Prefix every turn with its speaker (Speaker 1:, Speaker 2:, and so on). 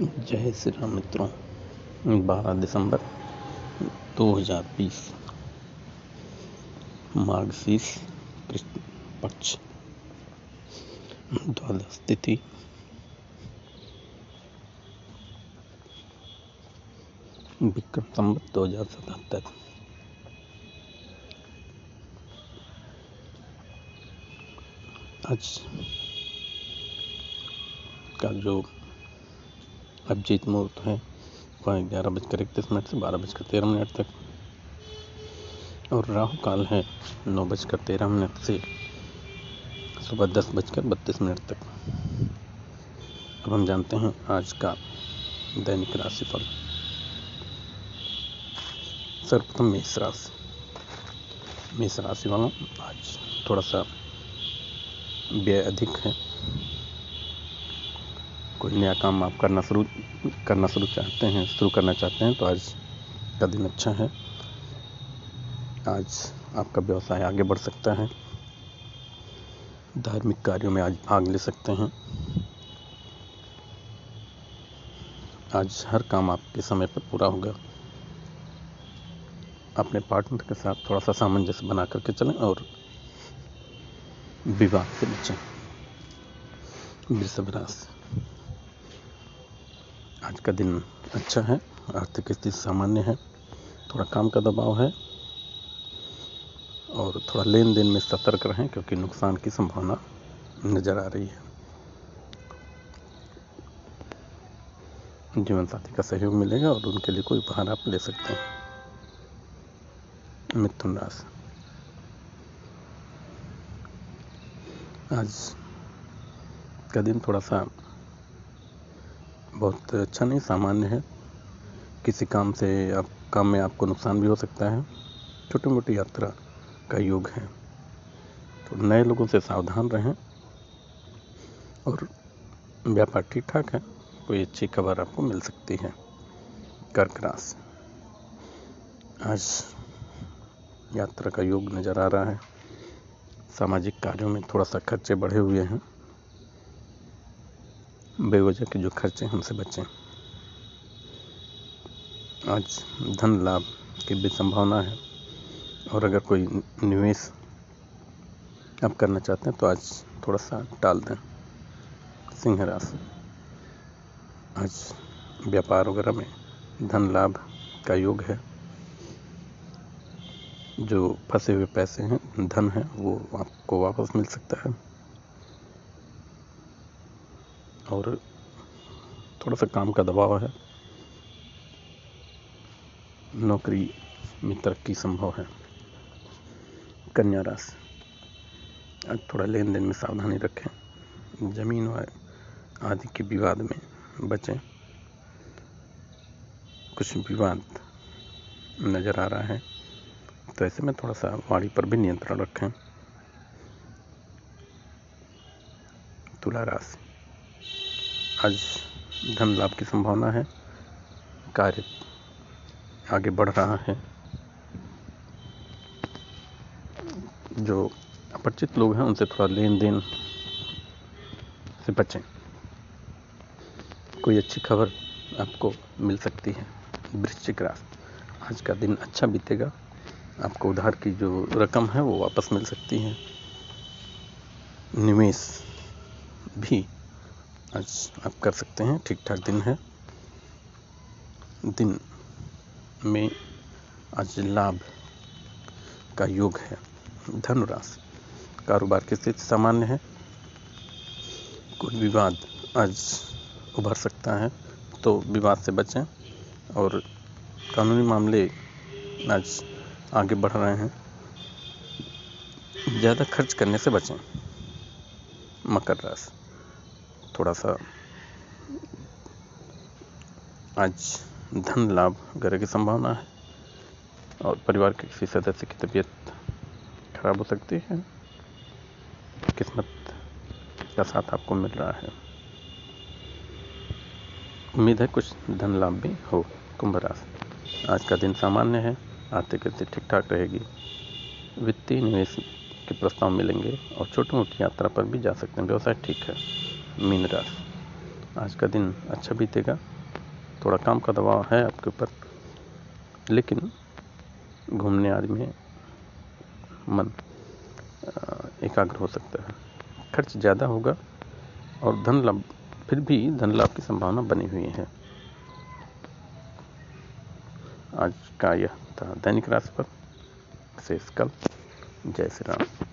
Speaker 1: जय श्री राम मित्रों, बारह दिसंबर दो हज़ार बीस, मार्गशीर्ष कृष्ण पक्ष, द्वादश तिथि। विक्रम संवत दो हज़ार सतहत्तर। आज का जो अभिजीत मुहूर्त है। वह ग्यारह बजकर इकतीस मिनट से बारह बजकर तेरह मिनट तक। और राहु काल है नौ बजकर तेरह मिनट से सुबह दस बजकर बत्तीस मिनट तक। अब हम जानते हैं आज का दैनिक राशिफल। सर्वप्रथम मेष राशि। मेष राशि वालों, आज थोड़ा सा व्यय अधिक है। कोई नया काम आप करना शुरू करना शुरू चाहते हैं, शुरू करना चाहते हैं तो आज का दिन अच्छा है। आज आपका व्यवसाय आगे बढ़ सकता है। धार्मिक कार्यों में आज भाग ले सकते हैं। आज हर काम आपके समय पर पूरा होगा। अपने पार्टनर के साथ थोड़ा सा सामंजस्य बना करके चलें और विवाद से बचें। वृषभ राशि आज का दिन अच्छा है, आर्थिक स्थिति सामान्य है, थोड़ा काम का दबाव है, और थोड़ा लेन देन में सतर्क रहें क्योंकि नुकसान की संभावना नज़र आ रही है। जीवन साथी का सहयोग मिलेगा और उनके लिए कोई उपहार आप ले सकते हैं। मिथुन राशि। आज का दिन थोड़ा सा बहुत अच्छा नहीं, सामान्य है। किसी काम से आप, काम में आपको नुकसान भी हो सकता है। छोटी मोटी यात्रा का योग है। तो नए लोगों से सावधान रहें और व्यापार ठीक ठाक है। कोई अच्छी खबर आपको मिल सकती है। कर्क राशि आज यात्रा का योग नज़र आ रहा है। सामाजिक कार्यों में थोड़ा सा खर्चे बढ़े हुए हैं। बेवजह के जो खर्चे हैं उनसे बचें आज धन लाभ की भी संभावना है और अगर कोई निवेश आप करना चाहते हैं तो आज थोड़ा सा टाल दें। सिंह राशि। आज व्यापार वगैरह में धन लाभ का योग है। जो फंसे हुए पैसे हैं, धन है, वो आपको वापस मिल सकता है। और थोड़ा सा काम का दबाव है। नौकरी में तरक्की संभव है। कन्या राशि। आज थोड़ा लेन देन में सावधानी रखें। ज़मीन व आदि के विवाद में बचें। कुछ विवाद नज़र आ रहा है तो ऐसे में थोड़ा सा वाणी पर भी नियंत्रण रखें। तुला राशि। आज धन लाभ की संभावना है। कार्य आगे बढ़ रहा है। जो अपरिचित लोग हैं, उनसे थोड़ा लेन देन से बचें। कोई अच्छी खबर आपको मिल सकती है। वृश्चिक राशि। आज का दिन अच्छा बीतेगा। आपको उधार की जो रकम है, वो वापस मिल सकती है। निवेश भी आज आप कर सकते हैं ठीक ठाक दिन है। दिन में आज लाभ का योग है। धनुराशि, कारोबार की स्थिति सामान्य है। कोई विवाद आज उभर सकता है तो विवाद से बचें और कानूनी मामले आज आगे बढ़ रहे हैं। ज़्यादा खर्च करने से बचें। मकर राशि। थोड़ा सा आज धन लाभ वगैरह की संभावना है और परिवार के किसी सदस्य की तबीयत खराब हो सकती है। किस्मत का साथ आपको मिल रहा है। उम्मीद है कुछ धन लाभ भी हो कुंभ राशि। आज का दिन सामान्य है, आर्थिक स्थिति ठीक ठाक रहेगी। वित्तीय निवेश के प्रस्ताव मिलेंगे और छोटी मोटी यात्रा पर भी जा सकते हैं। व्यवसाय ठीक है। मीन राशि आज का दिन अच्छा बीतेगा। थोड़ा काम का दबाव है आपके ऊपर। लेकिन घूमने आज में मन एकाग्र हो सकता है। खर्च ज़्यादा होगा और धन लाभ, फिर भी धन लाभ की संभावना बनी हुई है। आज का यह था दैनिक राशि पर। शेष कल। जय श्री राम।